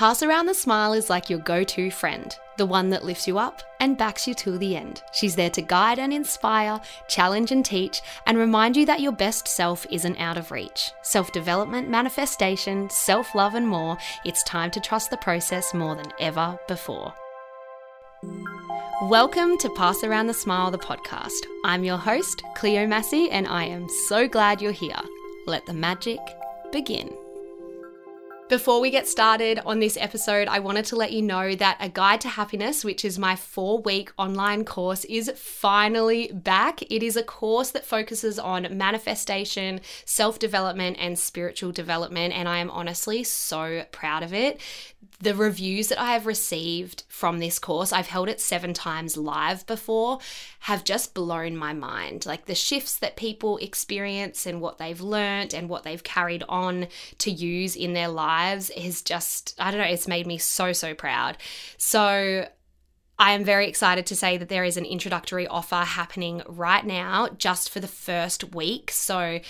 Pass Around the Smile is like your go to friend, the one that lifts you up and backs you till the end. She's there to guide and inspire, challenge and teach, and remind you that your best self isn't out of reach. Self development, manifestation, self love, and more, it's time to trust the process more than ever before. Welcome to Pass Around the Smile, the podcast. I'm your host, Cleo Massey, and I am so glad you're here. Let the magic begin. Before we get started on this episode, I wanted to let you know that A Guide to Happiness, which is my four week online course, is finally back. It is a course that focuses on manifestation, self development, and spiritual development, and I am honestly so proud of it the reviews that I have received from this course, I've held it seven times live before, have just blown my mind. Like the shifts that people experience and what they've learned and what they've carried on to use in their lives is just, I don't know, it's made me so, so proud. So, I am very excited to say that there is an introductory offer happening right now just for the first week. So,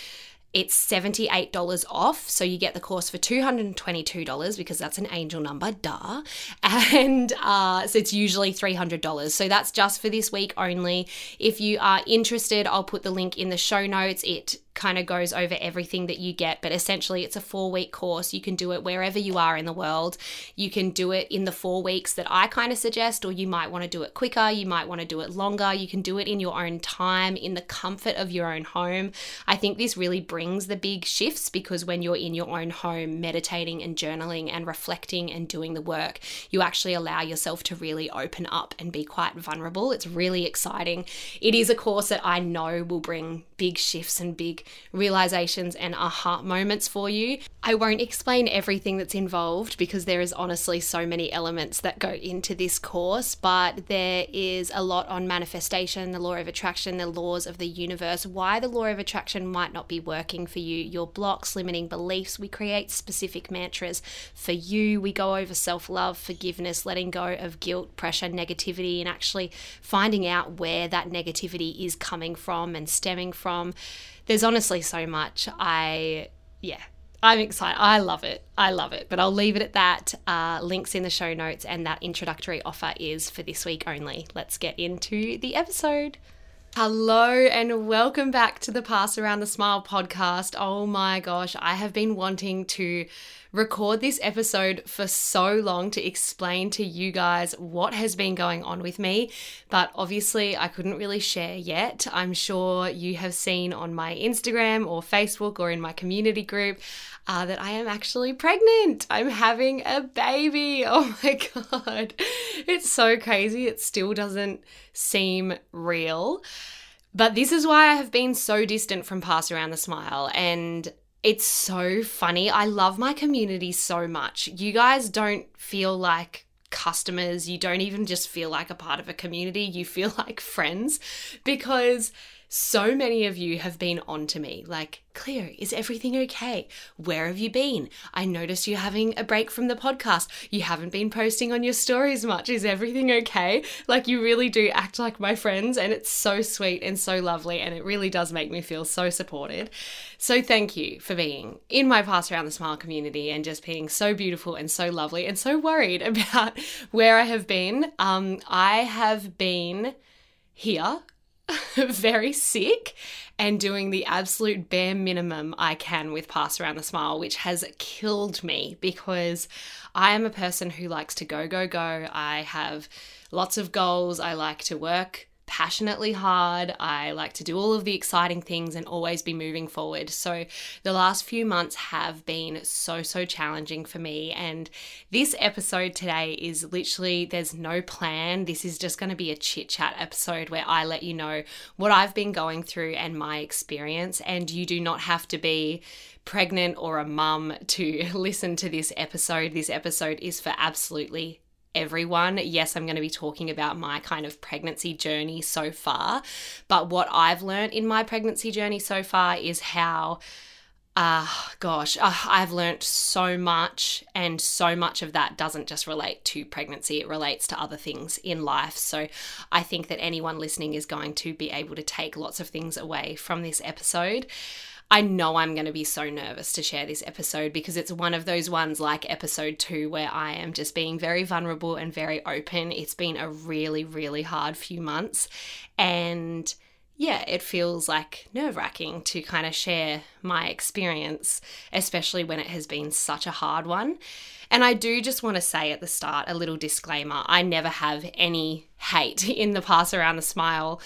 it's $78 off. So you get the course for $222 because that's an angel number, duh. And uh, so it's usually $300. So that's just for this week only. If you are interested, I'll put the link in the show notes. It kind of goes over everything that you get, but essentially it's a four week course. You can do it wherever you are in the world. You can do it in the four weeks that I kind of suggest, or you might want to do it quicker. You might want to do it longer. You can do it in your own time, in the comfort of your own home. I think this really brings the big shifts because when you're in your own home, meditating and journaling and reflecting and doing the work, you actually allow yourself to really open up and be quite vulnerable. It's really exciting. It is a course that I know will bring big shifts and big realizations and aha moments for you. I won't explain everything that's involved because there is honestly so many elements that go into this course, but there is a lot on manifestation, the law of attraction, the laws of the universe, why the law of attraction might not be working for you, your blocks, limiting beliefs. We create specific mantras for you. We go over self love, forgiveness, letting go of guilt, pressure, negativity, and actually finding out where that negativity is coming from and stemming from there's honestly so much. I, yeah, I'm excited. I love it. I love it. But I'll leave it at that. Uh, links in the show notes, and that introductory offer is for this week only. Let's get into the episode. Hello and welcome back to the Pass Around the Smile podcast. Oh my gosh, I have been wanting to record this episode for so long to explain to you guys what has been going on with me, but obviously I couldn't really share yet. I'm sure you have seen on my Instagram or Facebook or in my community group uh, that I am actually pregnant. I'm having a baby. Oh my God. It's so crazy. It still doesn't seem real. But this is why I have been so distant from Pass Around the Smile. And it's so funny. I love my community so much. You guys don't feel like customers, you don't even just feel like a part of a community, you feel like friends because so many of you have been on to me like, Cleo, is everything okay? Where have you been? I noticed you having a break from the podcast. You haven't been posting on your stories much. Is everything okay? Like, you really do act like my friends, and it's so sweet and so lovely, and it really does make me feel so supported. So, thank you for being in my Pass Around the Smile community and just being so beautiful and so lovely and so worried about where I have been. Um, I have been here very sick and doing the absolute bare minimum I can with Pass Around the Smile, which has killed me because I am a person who likes to go, go, go. I have lots of goals. I like to work passionately hard. I like to do all of the exciting things and always be moving forward. So the last few months have been so, so challenging for me. And this episode today is literally, there's no plan. This is just going to be a chit chat episode where I let you know what I've been going through and my experience. And you do not have to be pregnant or a mum to listen to this episode. This episode is for absolutely everyone. Yes, I'm going to be talking about my kind of pregnancy journey so far, but what I've learned in my pregnancy journey so far is how uh gosh uh, i've learned so much and so much of that doesn't just relate to pregnancy it relates to other things in life so i think that anyone listening is going to be able to take lots of things away from this episode I know I'm going to be so nervous to share this episode because it's one of those ones like episode two where I am just being very vulnerable and very open. It's been a really, really hard few months. And yeah, it feels like nerve wracking to kind of share my experience, especially when it has been such a hard one. And I do just want to say at the start a little disclaimer I never have any hate in the Pass Around the Smile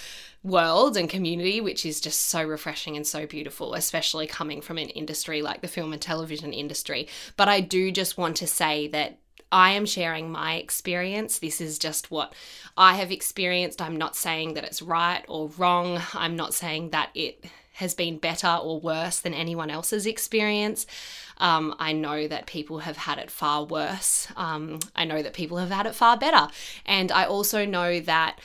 world and community, which is just so refreshing and so beautiful, especially coming from an industry like the film and television industry. But I do just want to say that I am sharing my experience. This is just what I have experienced. I'm not saying that it's right or wrong. I'm not saying that it has been better or worse than anyone else's experience. Um, I know that people have had it far worse. Um, I know that people have had it far better. And I also know that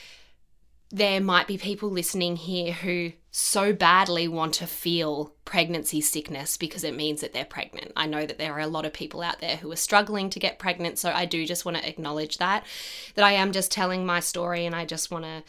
there might be people listening here who so badly want to feel pregnancy sickness because it means that they're pregnant. I know that there are a lot of people out there who are struggling to get pregnant, so I do just want to acknowledge that that I am just telling my story and I just want to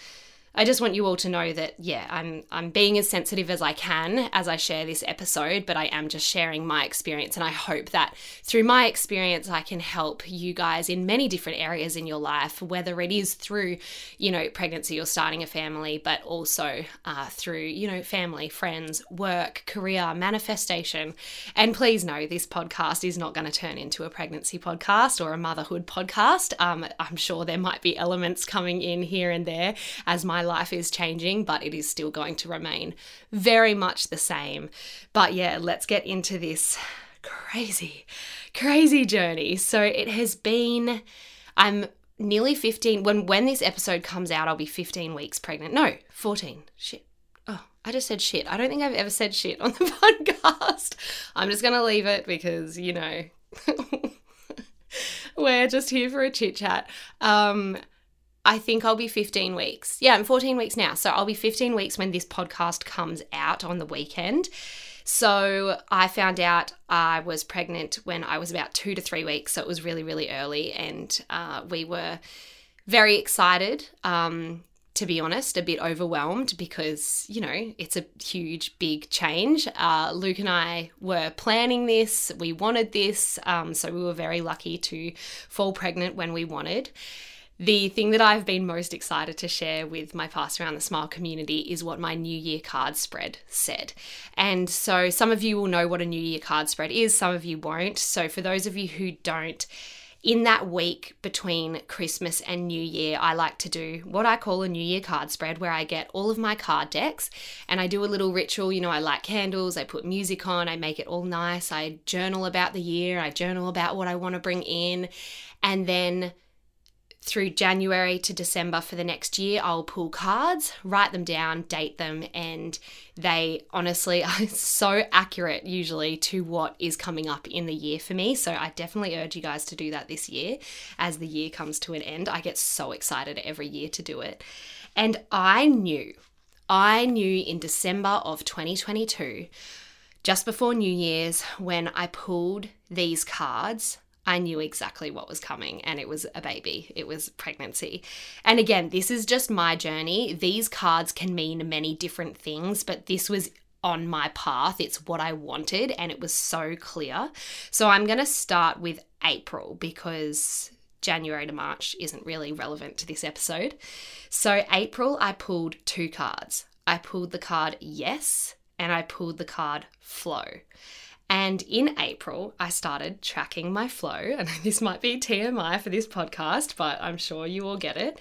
I just want you all to know that yeah, I'm I'm being as sensitive as I can as I share this episode, but I am just sharing my experience and I hope that through my experience I can help you guys in many different areas in your life, whether it is through, you know, pregnancy or starting a family, but also uh, through, you know, family, friends, work, career, manifestation. And please know this podcast is not going to turn into a pregnancy podcast or a motherhood podcast. Um, I'm sure there might be elements coming in here and there as my my life is changing, but it is still going to remain very much the same. But yeah, let's get into this crazy, crazy journey. So it has been, I'm nearly 15. When, when this episode comes out, I'll be 15 weeks pregnant. No, 14. Shit. Oh, I just said shit. I don't think I've ever said shit on the podcast. I'm just to leave it because, you know, we're just here for a chit chat. Um, I think I'll be 15 weeks. Yeah, I'm 14 weeks now. So I'll be 15 weeks when this podcast comes out on the weekend. So I found out I was pregnant when I was about two to three weeks. So it was really, really early. And uh, we were very excited. Um, to be honest, a bit overwhelmed because, you know, it's a huge, big change. Uh, Luke and I were planning this, we wanted this, um, so we were very lucky to fall pregnant when we wanted. The thing that I've been most excited to share with my Pass Around the Smile community is what my New Year card spread said. And so some of you will know what a New Year card spread is, some of you won't. So for those of you who don't, in that week between Christmas and New Year, I like to do what I call a New Year card spread where I get all of my card decks and I do a little ritual. You know, I light candles, I put music on, I make it all nice, I journal about the year, I journal about what I want to bring in, and then through January to December for the next year, I'll pull cards, write them down, date them, and they honestly are so accurate usually to what is coming up in the year for me. So I definitely urge you guys to do that this year as the year comes to an end. I get so excited every year to do it. And I knew, I knew in December of 2022, just before New Year's, when I pulled these cards, I knew exactly what was coming, and it was a baby. It was pregnancy. And again, this is just my journey. These cards can mean many different things, but this was on my path. It's what I wanted, and it was so clear. So I'm going to start with April because January to March isn't really relevant to this episode. So, April, I pulled two cards. I pulled the card Yes, and I pulled the card Flow. And in April, I started tracking my flow. And this might be TMI for this podcast, but I'm sure you all get it.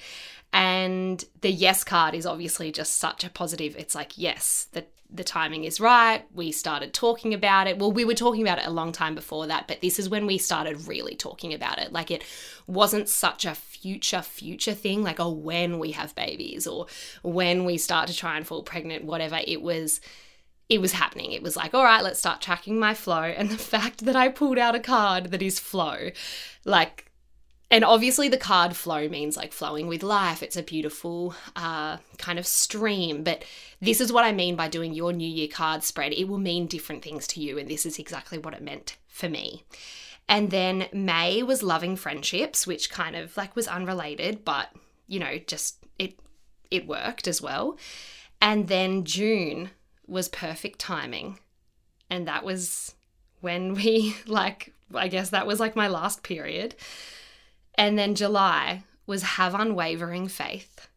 And the yes card is obviously just such a positive. It's like, yes, the, the timing is right. We started talking about it. Well, we were talking about it a long time before that, but this is when we started really talking about it. Like, it wasn't such a future, future thing, like, oh, when we have babies or when we start to try and fall pregnant, whatever. It was it was happening. It was like, all right, let's start tracking my flow. And the fact that I pulled out a card that is flow, like, and obviously the card flow means like flowing with life. It's a beautiful uh, kind of stream. But this is what I mean by doing your New Year card spread. It will mean different things to you. And this is exactly what it meant for me. And then May was loving friendships, which kind of like was unrelated, but you know, just it it worked as well. And then June was perfect timing. and that was when we, like, I guess that was like my last period. And then July was have unwavering faith.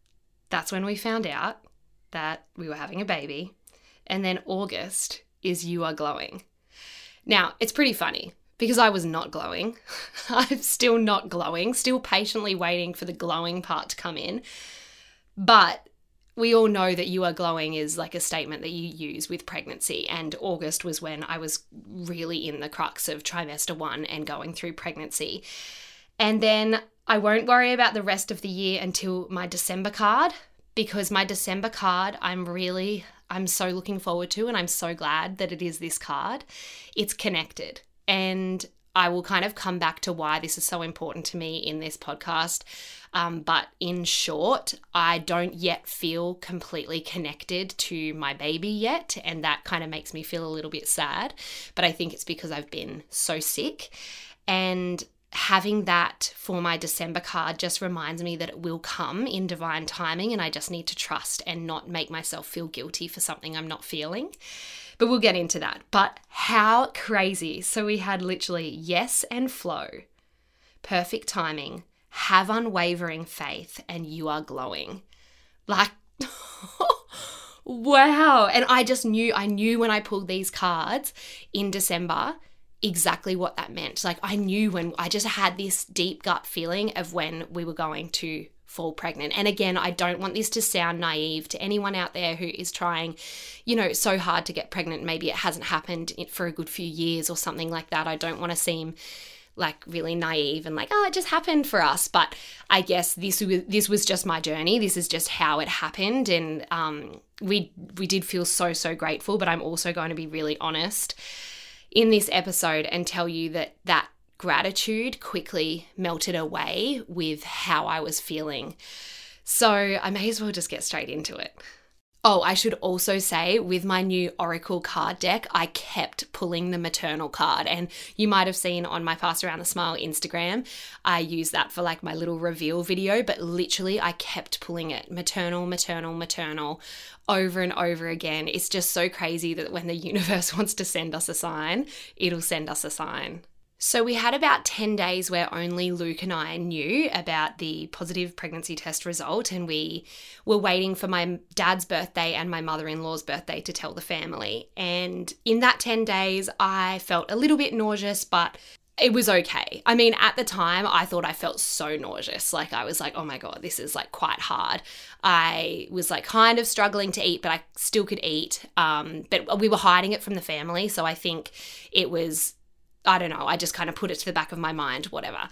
That's when we found out that we were having a baby. And then August is you are glowing. Now, it's pretty funny because I was not glowing. I'm still not glowing, still patiently waiting for the glowing part to come in. But we all know that you are glowing is like a statement that you use with pregnancy. And August was when I was really in the crux of trimester one and going through pregnancy. And then I won't worry about the rest of the year until my December card because my December card, I'm really, I'm so looking forward to, and I'm so glad that it is this card. It's connected. And I will kind of come back to why this is so important to me in this podcast. Um, but in short, I don't yet feel completely connected to my baby yet. And that kind of makes me feel a little bit sad. But I think it's because I've been so sick. And having that for my December card just reminds me that it will come in divine timing. And I just need to trust and not make myself feel guilty for something I'm not feeling. But we'll get into that. But how crazy. So we had literally yes and flow, perfect timing, have unwavering faith, and you are glowing. Like, wow. And I just knew, I knew when I pulled these cards in December exactly what that meant. Like, I knew when I just had this deep gut feeling of when we were going to fall pregnant. And again, I don't want this to sound naive to anyone out there who is trying, you know, so hard to get pregnant. Maybe it hasn't happened for a good few years or something like that. I don't want to seem like really naive and like oh it just happened for us but i guess this was this was just my journey this is just how it happened and um, we we did feel so so grateful but i'm also going to be really honest in this episode and tell you that that gratitude quickly melted away with how I was feeling. So I may as well just get straight into it. Oh, I should also say with my new Oracle card deck, I kept pulling the maternal card. And you might have seen on my Pass Around the Smile Instagram, I use that for like my little reveal video, but literally I kept pulling it maternal, maternal, maternal over and over again. It's just so crazy that when the universe wants to send us a sign, it'll send us a sign. So we had about 10 days where only Luke and I knew about the positive pregnancy test result, and we were waiting for my dad's birthday and my mother in law's birthday to tell the family. And in that 10 days, I felt a little bit nauseous, but it was okay. I mean, at the time, I thought I felt so nauseous. Like, I was like, oh my God, this is like quite hard. I was like kind of struggling to eat, but I still could eat. Um, but we were hiding it from the family. So I think it was I don't know, I just kind of put it to the back of my mind, whatever.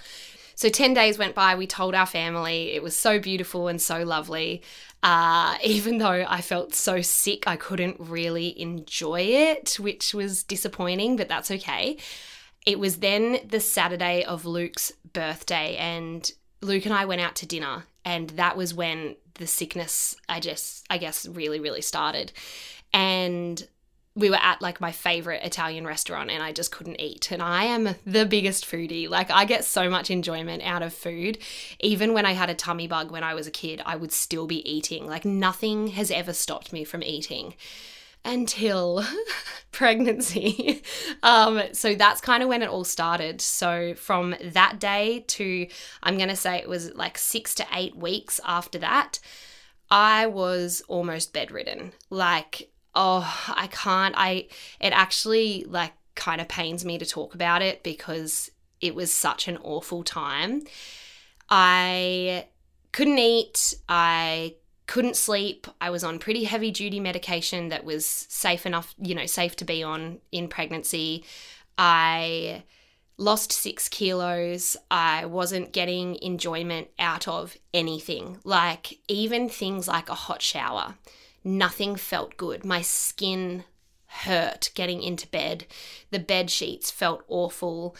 So 10 days went by, we told our family. It was so beautiful and so lovely. Uh, even though I felt so sick, I couldn't really enjoy it, which was disappointing, but that's okay. It was then the Saturday of Luke's birthday, and Luke and I went out to dinner, and that was when the sickness, I just, I guess, really, really started. And we were at like my favorite Italian restaurant and I just couldn't eat. And I am the biggest foodie. Like, I get so much enjoyment out of food. Even when I had a tummy bug when I was a kid, I would still be eating. Like, nothing has ever stopped me from eating until pregnancy. um, so that's kind of when it all started. So from that day to, I'm going to say it was like six to eight weeks after that. I was almost bedridden. Like, oh, I can't. I it actually like kind of pains me to talk about it because it was such an awful time. I couldn't eat. I couldn't sleep. I was on pretty heavy duty medication that was safe enough, you know, safe to be on in pregnancy. I lost six kilos. I wasn't getting enjoyment out of anything, like even things like a hot shower nothing felt good. My skin hurt getting into bed. The bed sheets felt awful.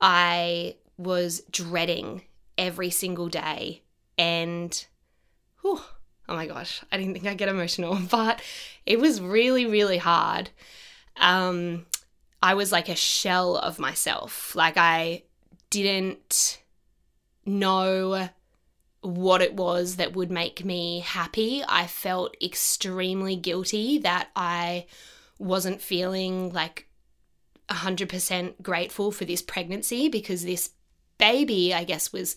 I was dreading every single day. And, whew, oh my gosh, I didn't think I'd get emotional, but it was really, really hard. Um, I was like a shell of myself. Like, I didn't know what it was that would make me happy. I felt extremely guilty that I wasn't feeling like 100% grateful for this pregnancy because this baby, I guess, was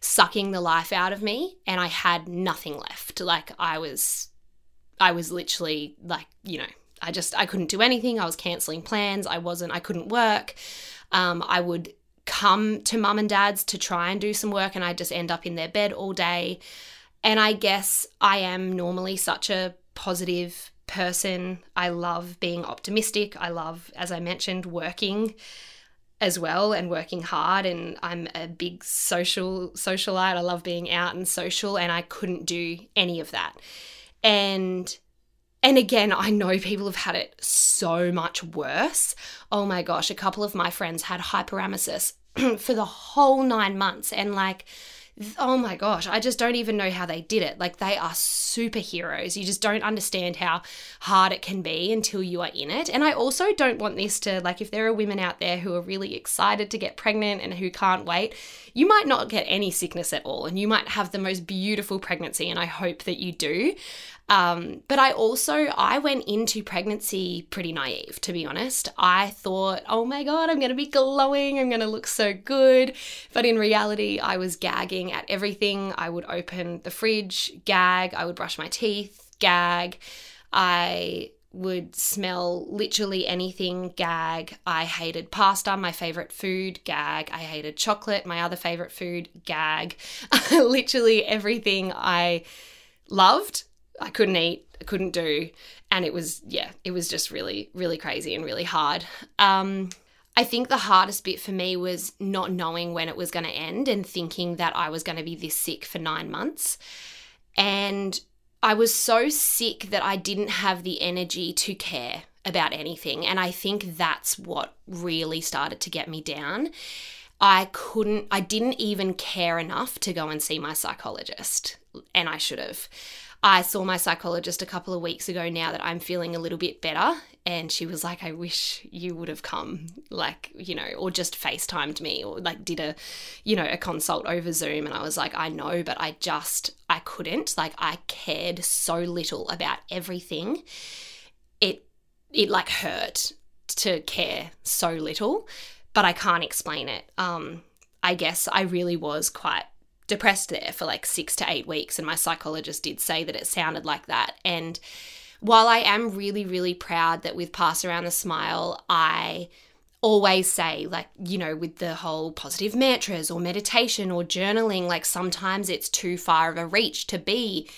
sucking the life out of me and I had nothing left. Like I was I was literally like, you know, I just I couldn't do anything. I was canceling plans. I wasn't I couldn't work. Um, I would come to mum and dad's to try and do some work and I just end up in their bed all day. And I guess I am normally such a positive person. I love being optimistic. I love, as I mentioned, working as well and working hard and I'm a big social socialite. I love being out and social and I couldn't do any of that. And and again, I know people have had it so much worse. Oh my gosh, a couple of my friends had hyperemesis for the whole 9 months and like oh my gosh, I just don't even know how they did it. Like they are superheroes. You just don't understand how hard it can be until you are in it. And I also don't want this to, like, if there are women out there who are really excited to get pregnant and who can't wait, you might not get any sickness at all and you might have the most beautiful pregnancy. And I hope that you do. Um, but I also I went into pregnancy pretty naive, to be honest. I thought, oh my god, I'm gonna be glowing, I'm gonna look so good. But in reality, I was gagging at everything. I would open the fridge, gag. I would brush my teeth, gag. I would smell literally anything, gag. I hated pasta, my favorite food, gag. I hated chocolate, my other favorite food, gag. literally everything I loved I couldn't eat, I couldn't do. And it was, yeah, it was just really, really crazy and really hard. Um, I think the hardest bit for me was not knowing when it was going to end and thinking that I was going to be this sick for nine months. And I was so sick that I didn't have the energy to care about anything. And I think that's what really started to get me down. I couldn't, I didn't even care enough to go and see my psychologist, and I should have. I saw my psychologist a couple of weeks ago now that I'm feeling a little bit better. And she was like, I wish you would have come, like, you know, or just FaceTimed me or like did a, you know, a consult over Zoom. And I was like, I know, but I just, I couldn't. Like, I cared so little about everything. It, it like hurt to care so little, but I can't explain it. Um, I guess I really was quite depressed there for like six to eight weeks. And my psychologist did say that it sounded like that. And while I am really, really proud that with Pass Around the Smile, I always say, like, you know, with the whole positive mantras or meditation or journaling, like sometimes it's too far of a reach to be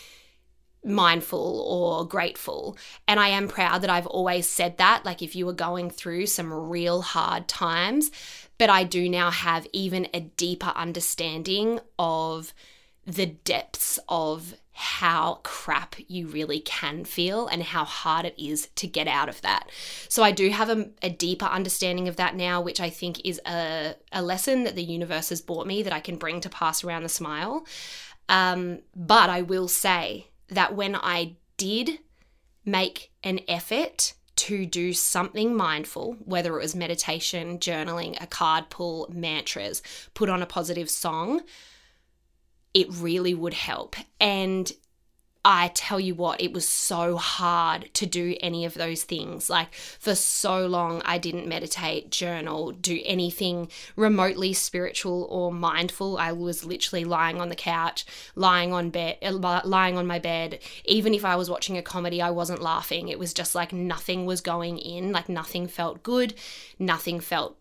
mindful or grateful. And I am proud that I've always said that. Like, if you were going through some real hard times, but I do now have even a deeper understanding of the depths of how crap you really can feel and how hard it is to get out of that. So I do have a, a, deeper understanding of that now, which I think is a, a lesson that the universe has brought me that I can bring to pass around the smile. Um, but I will say that when I did make an effort to do something mindful, whether it was meditation, journaling, a card pull, mantras, put on a positive song, it really would help. And I tell you what, it was so hard to do any of those things. Like for so long, I didn't meditate, journal, do anything remotely spiritual or mindful. I was literally lying on the couch, lying on bed, uh, lying on my bed. Even if I was watching a comedy, I wasn't laughing. It was just like nothing was going in. Like nothing felt good. Nothing felt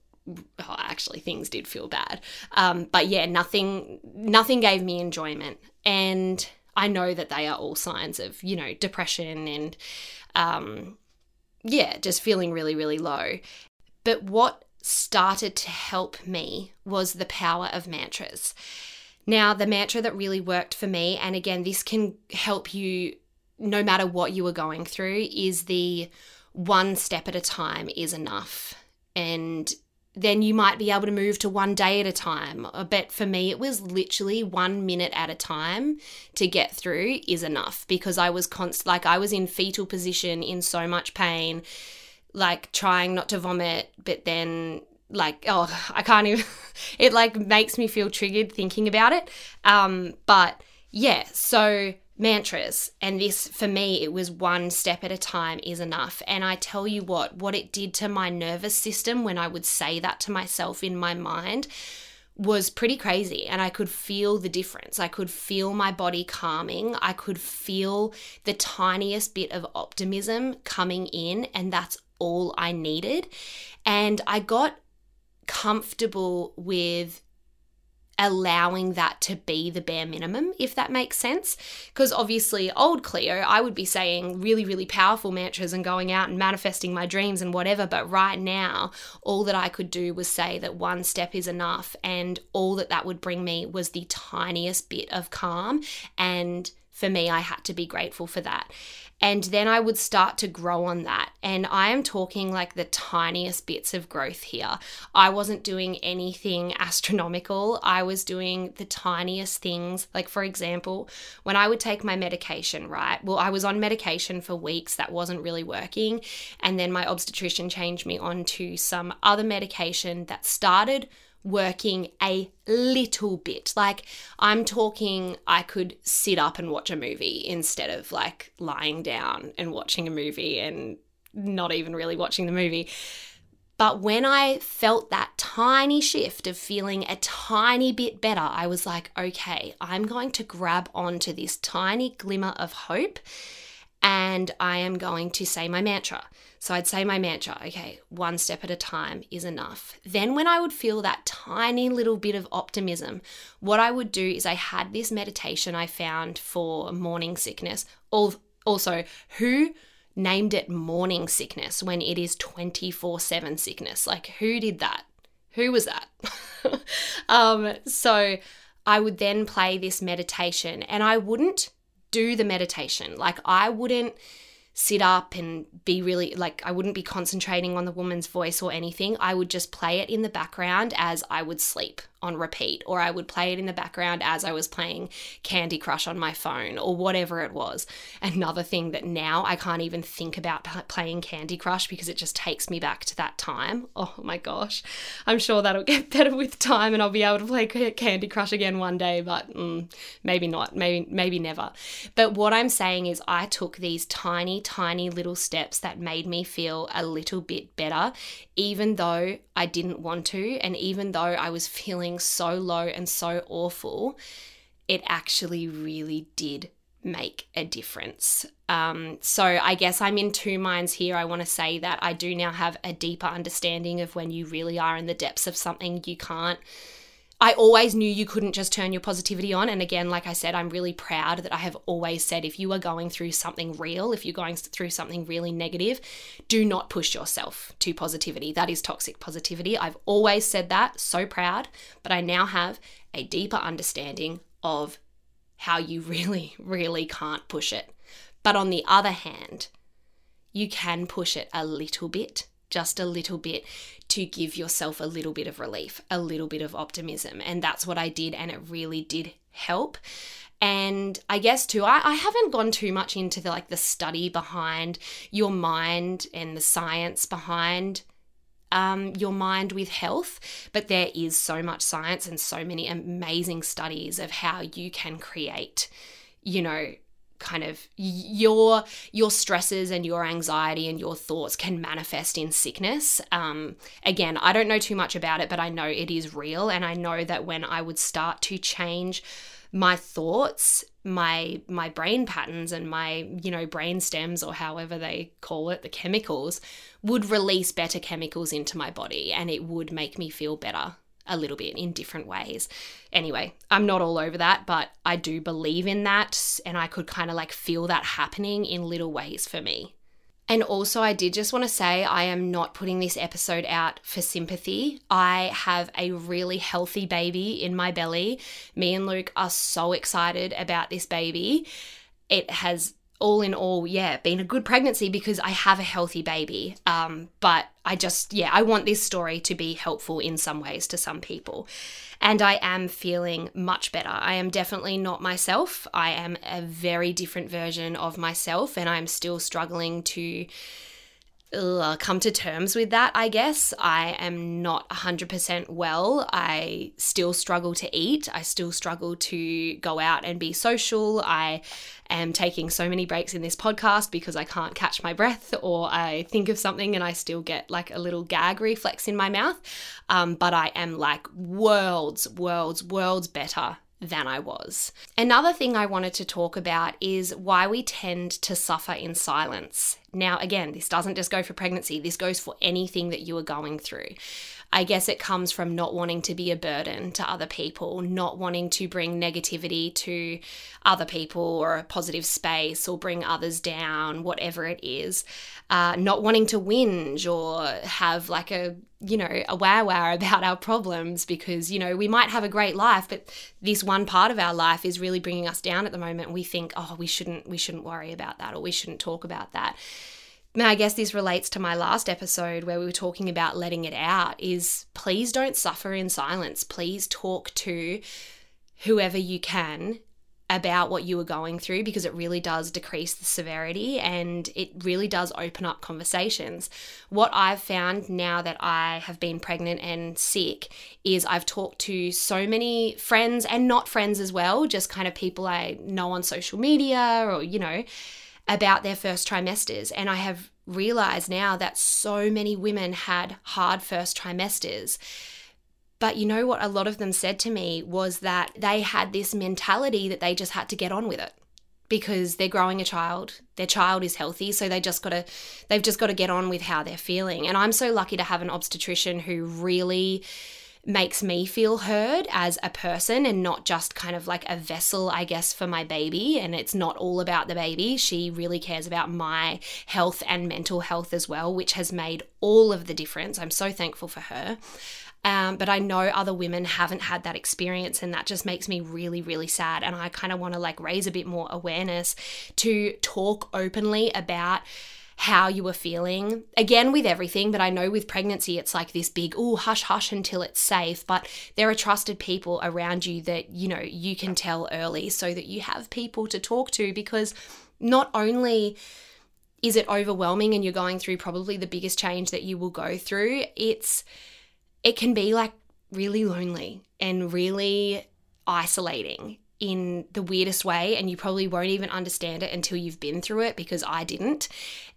Oh, actually things did feel bad um, but yeah nothing nothing gave me enjoyment and I know that they are all signs of, you know, depression and, um, yeah, just feeling really, really low. But what started to help me was the power of mantras. Now, the mantra that really worked for me, and again, this can help you no matter what you are going through, is the one step at a time is enough. And then you might be able to move to one day at a time. But for me, it was literally one minute at a time to get through is enough because I was const like I was in fetal position in so much pain, like trying not to vomit, but then like oh I can't even. it like makes me feel triggered thinking about it. Um, but yeah, so mantras. And this, for me, it was one step at a time is enough. And I tell you what, what it did to my nervous system when I would say that to myself in my mind was pretty crazy and I could feel the difference. I could feel my body calming. I could feel the tiniest bit of optimism coming in, and that's all I needed. And I got comfortable with allowing that to be the bare minimum, if that makes sense. Because obviously, old Cleo, I would be saying really, really powerful mantras and going out and manifesting my dreams and whatever. But right now, all that I could do was say that one step is enough. And all that that would bring me was the tiniest bit of calm. And for me, I had to be grateful for that. And then I would start to grow on that. And I am talking like the tiniest bits of growth here. I wasn't doing anything astronomical. I was doing the tiniest things. Like, for example, when I would take my medication, right? Well, I was on medication for weeks that wasn't really working. And then my obstetrician changed me on to some other medication that started working a little bit. Like, I'm talking, I could sit up and watch a movie instead of like lying down and watching a movie and not even really watching the movie. But when I felt that tiny shift of feeling a tiny bit better, I was like, okay, I'm going to grab onto this tiny glimmer of hope and I am going to say my mantra. So I'd say my mantra, okay, one step at a time is enough. Then, when I would feel that tiny little bit of optimism, what I would do is I had this meditation I found for morning sickness. Also, who named it morning sickness when it is 24 7 sickness? Like, who did that? Who was that? um, so I would then play this meditation and I wouldn't do the meditation. Like, I wouldn't sit up and be really like I wouldn't be concentrating on the woman's voice or anything. I would just play it in the background as I would sleep on repeat, or I would play it in the background as I was playing Candy Crush on my phone, or whatever it was. Another thing that now I can't even think about playing Candy Crush because it just takes me back to that time. Oh my gosh. I'm sure that'll get better with time and I'll be able to play Candy Crush again one day, but mm, maybe not, maybe, maybe never. But what I'm saying is, I took these tiny, tiny little steps that made me feel a little bit better, even though I didn't want to, and even though I was feeling so low and so awful, it actually really did make a difference. Um, so I guess I'm in two minds here. I want to say that I do now have a deeper understanding of when you really are in the depths of something you can't I always knew you couldn't just turn your positivity on. And again, like I said, I'm really proud that I have always said if you are going through something real, if you're going through something really negative, do not push yourself to positivity. That is toxic positivity. I've always said that, so proud, but I now have a deeper understanding of how you really, really can't push it. But on the other hand, you can push it a little bit just a little bit to give yourself a little bit of relief, a little bit of optimism. And that's what I did, and it really did help. And I guess too, I, I haven't gone too much into the like the study behind your mind and the science behind um, your mind with health, but there is so much science and so many amazing studies of how you can create, you know, kind of your your stresses and your anxiety and your thoughts can manifest in sickness. Um, again i don't know too much about it but i know it is real. And i know that when i would start to change my thoughts my my brain patterns and my you know brain stems or however they call it the chemicals would release better chemicals into my body and it would make me feel better a little bit in different ways. Anyway, I'm not all over that, but I do believe in that and I could kind of like feel that happening in little ways for me. And also, I did just want to say I am not putting this episode out for sympathy. I have a really healthy baby in my belly. Me and Luke are so excited about this baby. It has all in all, yeah, been a good pregnancy because I have a healthy baby. Um, but I just, yeah, I want this story to be helpful in some ways to some people. And I am feeling much better. I am definitely not myself. I am a very different version of myself, and I'm still struggling to ugh, come to terms with that, I guess. I am not 100% well. I still struggle to eat. I still struggle to go out and be social. I am taking so many breaks in this podcast because I can't catch my breath or I think of something and I still get like a little gag reflex in my mouth. Um, but I am like worlds, worlds, worlds better than I was. Another thing I wanted to talk about is why we tend to suffer in silence. Now, again, this doesn't just go for pregnancy, this goes for anything that you are going through. I guess it comes from not wanting to be a burden to other people, not wanting to bring negativity to other people or a positive space or bring others down, whatever it is. Uh, not wanting to whinge or have like a, you know, a wow wow about our problems because, you know, we might have a great life, but this one part of our life is really bringing us down at the moment. We think, oh, we shouldn't, we shouldn't worry about that or we shouldn't talk about that. Now, I guess this relates to my last episode where we were talking about letting it out is please don't suffer in silence. Please talk to whoever you can about what you were going through because it really does decrease the severity and it really does open up conversations. What I've found now that I have been pregnant and sick is I've talked to so many friends and not friends as well, just kind of people I know on social media or, you know, about their first trimesters. And I have realized now that so many women had hard first trimesters. But you know what? A lot of them said to me was that they had this mentality that they just had to get on with it because they're growing a child their child is healthy so they just got to they've just got to get on with how they're feeling and i'm so lucky to have an obstetrician who really makes me feel heard as a person and not just kind of like a vessel, I guess, for my baby. And it's not all about the baby. She really cares about my health and mental health as well, which has made all of the difference. I'm so thankful for her. Um, but I know other women haven't had that experience, and that just makes me really, really sad. And I kind of want to like raise a bit more awareness to talk openly about how you were feeling. Again, with everything, but I know with pregnancy, it's like this big, oh, hush, hush until it's safe. But there are trusted people around you that, you know, you can tell early so that you have people to talk to because not only is it overwhelming and you're going through probably the biggest change that you will go through, it's, it can be like really lonely and really isolating in the weirdest way, and you probably won't even understand it until you've been through it because I didn't.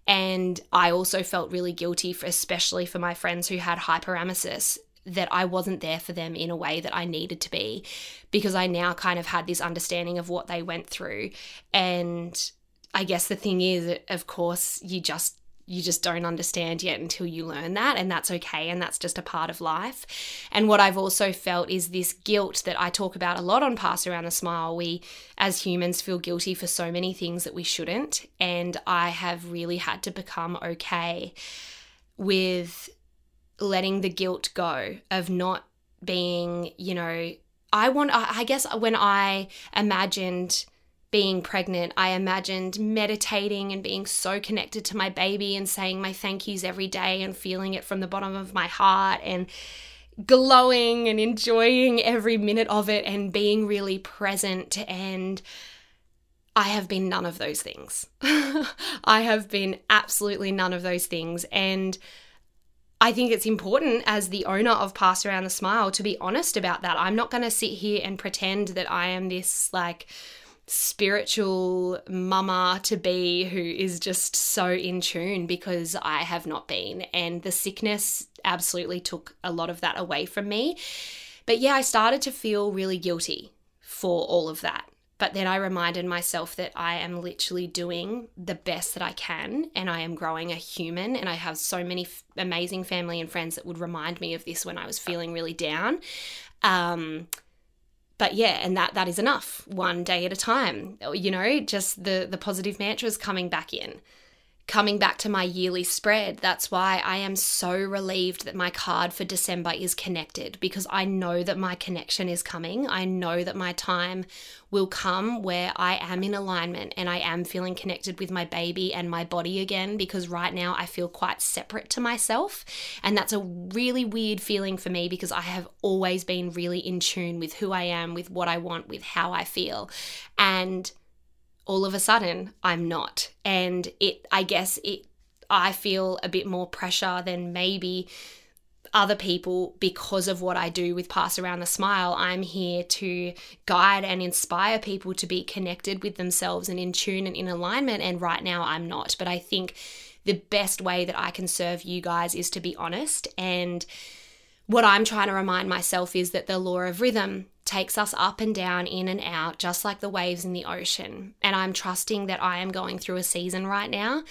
And I also felt really guilty, for, especially for my friends who had hyperemesis, that I wasn't there for them in a way that I needed to be because I now kind of had this understanding of what they went through. And I guess the thing is, of course, you just you just don't understand yet until you learn that, and that's okay, and that's just a part of life. And what I've also felt is this guilt that I talk about a lot on Pass Around the Smile. We, as humans, feel guilty for so many things that we shouldn't, and I have really had to become okay with letting the guilt go of not being, you know, I want, I guess when I imagined being pregnant, I imagined meditating and being so connected to my baby and saying my thank yous every day and feeling it from the bottom of my heart and glowing and enjoying every minute of it and being really present. And I have been none of those things. I have been absolutely none of those things. And I think it's important as the owner of Pass Around the Smile to be honest about that. I'm not going to sit here and pretend that I am this like spiritual mama to be who is just so in tune because I have not been. And the sickness absolutely took a lot of that away from me. But yeah, I started to feel really guilty for all of that. But then I reminded myself that I am literally doing the best that I can and I am growing a human. And I have so many f- amazing family and friends that would remind me of this when I was feeling really down. Um, but yeah and that that is enough one day at a time. You know just the the positive mantras coming back in coming back to my yearly spread. That's why I am so relieved that my card for December is connected because I know that my connection is coming. I know that my time will come where I am in alignment and I am feeling connected with my baby and my body again because right now I feel quite separate to myself. And that's a really weird feeling for me because I have always been really in tune with who I am, with what I want, with how I feel. And all of a sudden I'm not. And it, I guess it, I feel a bit more pressure than maybe other people because of what I do with Pass Around the Smile. I'm here to guide and inspire people to be connected with themselves and in tune and in alignment. And right now I'm not. But I think the best way that I can serve you guys is to be honest. And what I'm trying to remind myself is that the law of rhythm takes us up and down, in and out, just like the waves in the ocean. And I'm trusting that I am going through a season right now.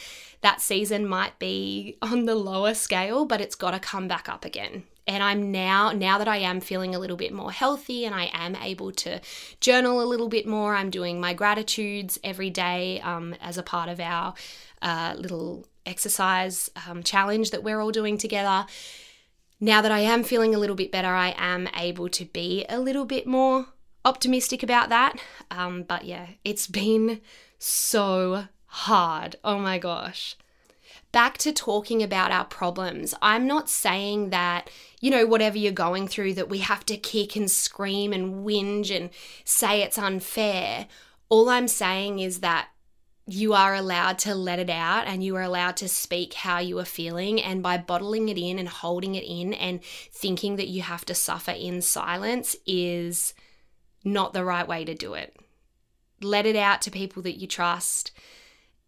That season might be on the lower scale, but it's got to come back up again. And I'm now, now that I am feeling a little bit more healthy and I am able to journal a little bit more, I'm doing my gratitudes every day um, as a part of our uh, little exercise um, challenge that we're all doing together now that I am feeling a little bit better, I am able to be a little bit more optimistic about that. Um, but yeah, it's been so hard. Oh my gosh. Back to talking about our problems. I'm not saying that, you know, whatever you're going through, that we have to kick and scream and whinge and say it's unfair. All I'm saying is that you are allowed to let it out and you are allowed to speak how you are feeling. And by bottling it in and holding it in and thinking that you have to suffer in silence is not the right way to do it. Let it out to people that you trust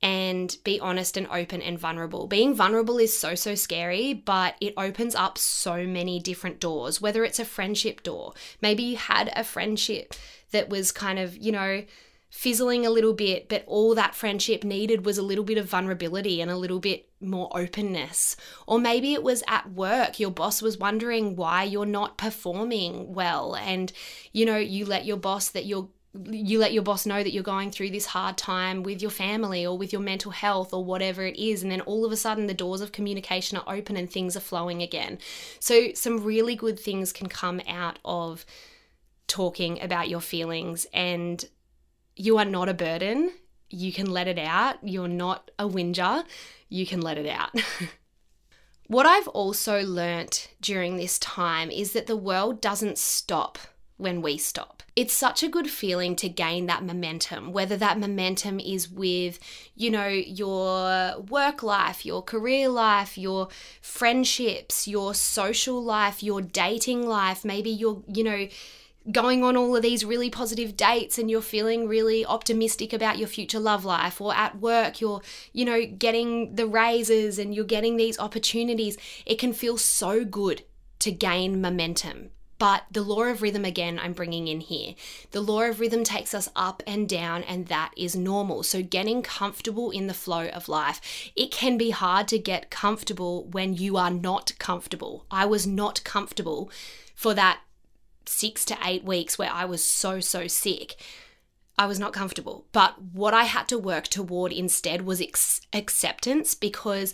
and be honest and open and vulnerable. Being vulnerable is so, so scary, but it opens up so many different doors, whether it's a friendship door. Maybe you had a friendship that was kind of, you know, fizzling a little bit, but all that friendship needed was a little bit of vulnerability and a little bit more openness. Or maybe it was at work, your boss was wondering why you're not performing well, and you know, you let your boss that you're you let your boss know that you're going through this hard time with your family or with your mental health or whatever it is and then all of a sudden the doors of communication are open and things are flowing again so some really good things can come out of talking about your feelings and you are not a burden. You can let it out. You're not a whinger. You can let it out. what I've also learnt during this time is that the world doesn't stop when we stop. It's such a good feeling to gain that momentum, whether that momentum is with, you know, your work life, your career life, your friendships, your social life, your dating life, maybe your, you know, going on all of these really positive dates and you're feeling really optimistic about your future love life or at work you're you know getting the raises and you're getting these opportunities it can feel so good to gain momentum but the law of rhythm, again, I'm bringing in here. The law of rhythm takes us up and down, and that is normal. So, getting comfortable in the flow of life. It can be hard to get comfortable when you are not comfortable. I was not comfortable for that six to eight weeks where I was so, so sick, I was not comfortable. But what I had to work toward instead was ex- acceptance because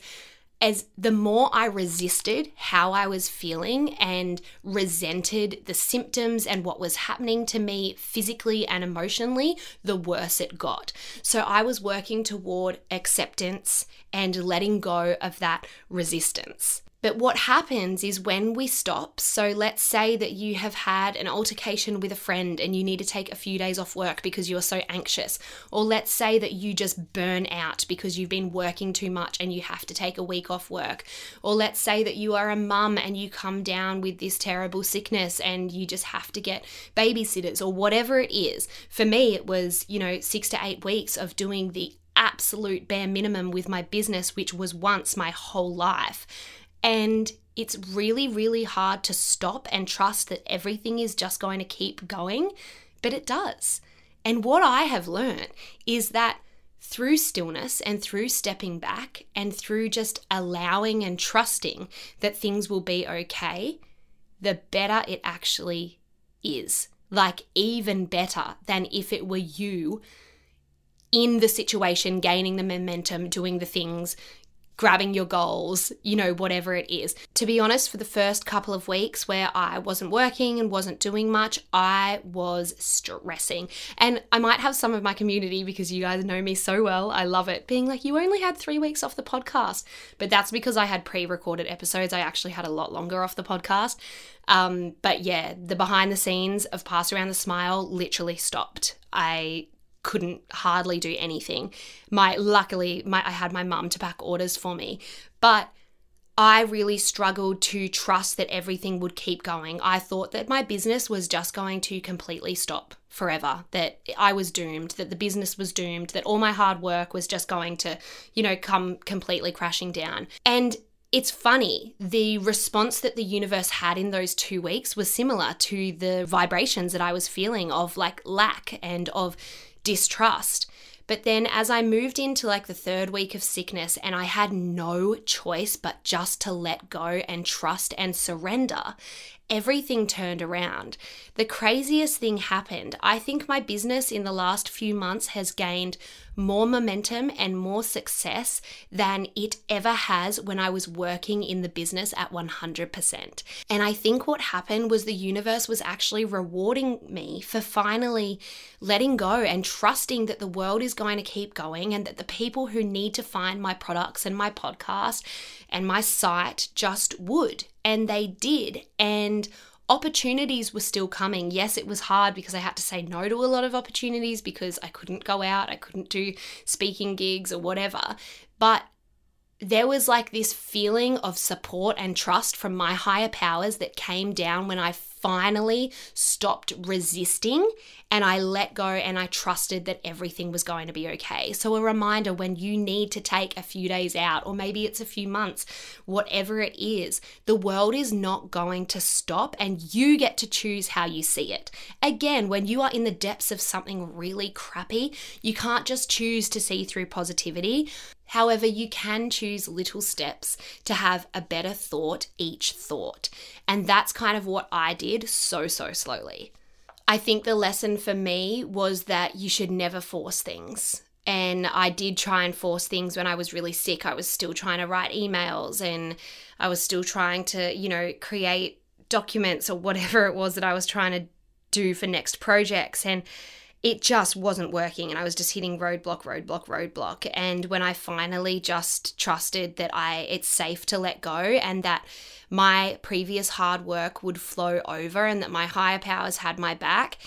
as the more I resisted how I was feeling and resented the symptoms and what was happening to me physically and emotionally, the worse it got. So I was working toward acceptance and letting go of that resistance. But what happens is when we stop, so let's say that you have had an altercation with a friend and you need to take a few days off work because you're so anxious, or let's say that you just burn out because you've been working too much and you have to take a week off work, or let's say that you are a mum and you come down with this terrible sickness and you just have to get babysitters or whatever it is. For me, it was, you know, six to eight weeks of doing the absolute bare minimum with my business, which was once my whole life. And it's really, really hard to stop and trust that everything is just going to keep going, but it does. And what I have learned is that through stillness and through stepping back and through just allowing and trusting that things will be okay, the better it actually is. Like, even better than if it were you in the situation, gaining the momentum, doing the things, grabbing your goals, you know, whatever it is. To be honest, for the first couple of weeks where I wasn't working and wasn't doing much, I was stressing. And I might have some of my community because you guys know me so well. I love it being like, you only had three weeks off the podcast. But that's because I had pre recorded episodes. I actually had a lot longer off the podcast. Um, but yeah, the behind the scenes of Pass Around the Smile literally stopped. I couldn't hardly do anything. My luckily my I had my mum to back orders for me, but I really struggled to trust that everything would keep going. I thought that my business was just going to completely stop forever, that I was doomed, that the business was doomed, that all my hard work was just going to, you know, come completely crashing down. And it's funny, the response that the universe had in those two weeks was similar to the vibrations that I was feeling of like lack and of distrust. But then as I moved into like the third week of sickness and I had no choice but just to let go and trust and surrender, everything turned around. The craziest thing happened. I think my business in the last few months has gained more momentum and more success than it ever has when I was working in the business at 100%. And I think what happened was the universe was actually rewarding me for finally letting go and trusting that the world is going to keep going and that the people who need to find my products and my podcast and my site just would. And they did. And opportunities were still coming. Yes, it was hard because I had to say no to a lot of opportunities because I couldn't go out, I couldn't do speaking gigs or whatever. But there was like this feeling of support and trust from my higher powers that came down when I finally stopped resisting and I let go and I trusted that everything was going to be okay. So, a reminder when you need to take a few days out, or maybe it's a few months, whatever it is, the world is not going to stop and you get to choose how you see it. Again, when you are in the depths of something really crappy, you can't just choose to see through positivity. However, you can choose little steps to have a better thought each thought. And that's kind of what I did so, so slowly. I think the lesson for me was that you should never force things. And I did try and force things when I was really sick. I was still trying to write emails and I was still trying to, you know, create documents or whatever it was that I was trying to do for next projects. And it just wasn't working and I was just hitting roadblock, roadblock, roadblock. And when I finally just trusted that I it's safe to let go and that my previous hard work would flow over and that my higher powers had my back,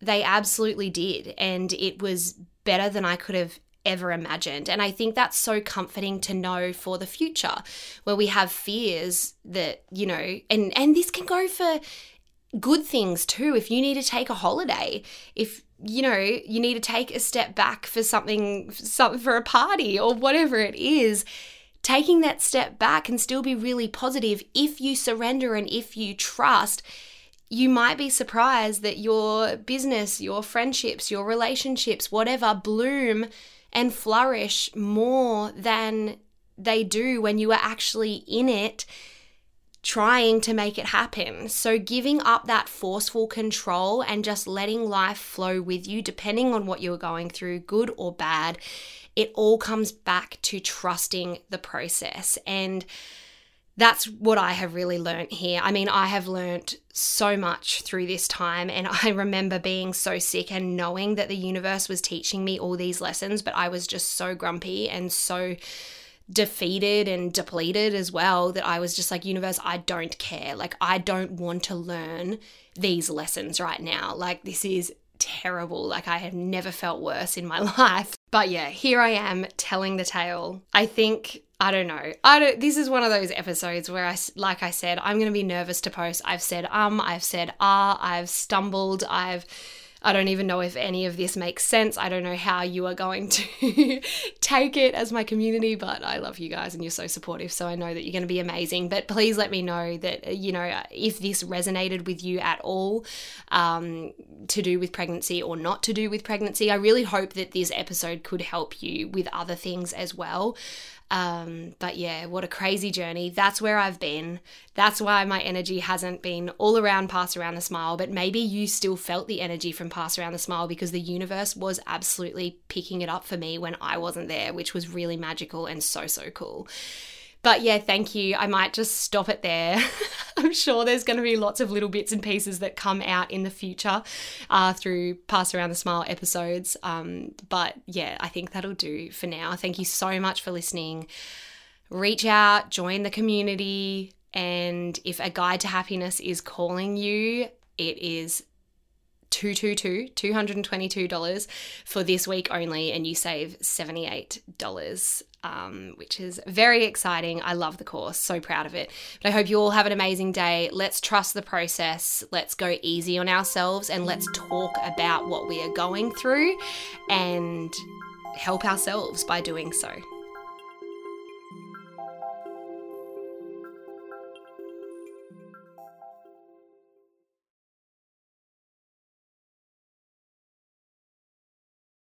they absolutely did. And it was better than I could have ever imagined. And I think that's so comforting to know for the future where we have fears that, you know, and and this can go for good things too. If you need to take a holiday, if you know, you need to take a step back for something, something for a party or whatever it is. Taking that step back can still be really positive if you surrender and if you trust. You might be surprised that your business, your friendships, your relationships, whatever, bloom and flourish more than they do when you are actually in it trying to make it happen. So, giving up that forceful control and just letting life flow with you, depending on what you're going through, good or bad, it all comes back to trusting the process. And that's what I have really learned here. I mean, I have learned so much through this time, and I remember being so sick and knowing that the universe was teaching me all these lessons, but I was just so grumpy and so defeated and depleted as well that I was just like, universe, I don't care. Like, I don't want to learn these lessons right now. Like, this is terrible. Like, I have never felt worse in my life. But yeah, here I am telling the tale. I think. I don't know. I don't this is one of those episodes where I like I said I'm going to be nervous to post. I've said um, I've said ah, I've stumbled, I've I don't even know if any of this makes sense. I don't know how you are going to take it as my community, but I love you guys and you're so supportive. So I know that you're going to be amazing. But please let me know that, you know, if this resonated with you at all um, to do with pregnancy or not to do with pregnancy. I really hope that this episode could help you with other things as well. Um, but yeah, what a crazy journey. That's where I've been. That's why my energy hasn't been all around Pass Around the Smile, but maybe you still felt the energy from Pass Around the Smile because the universe was absolutely picking it up for me when I wasn't there, which was really magical and so, so cool. But yeah, thank you. I might just stop it there. I'm sure there's going to be lots of little bits and pieces that come out in the future uh, through Pass Around the Smile episodes. Um, but yeah, I think that'll do for now. Thank you so much for listening. Reach out, join the community, and if a guide to happiness is calling you, it is 222 $222 for this week only, and you save $78 um, which is very exciting. I love the course, so proud of it. But I hope you all have an amazing day. Let's trust the process, let's go easy on ourselves, and let's talk about what we are going through and help ourselves by doing so.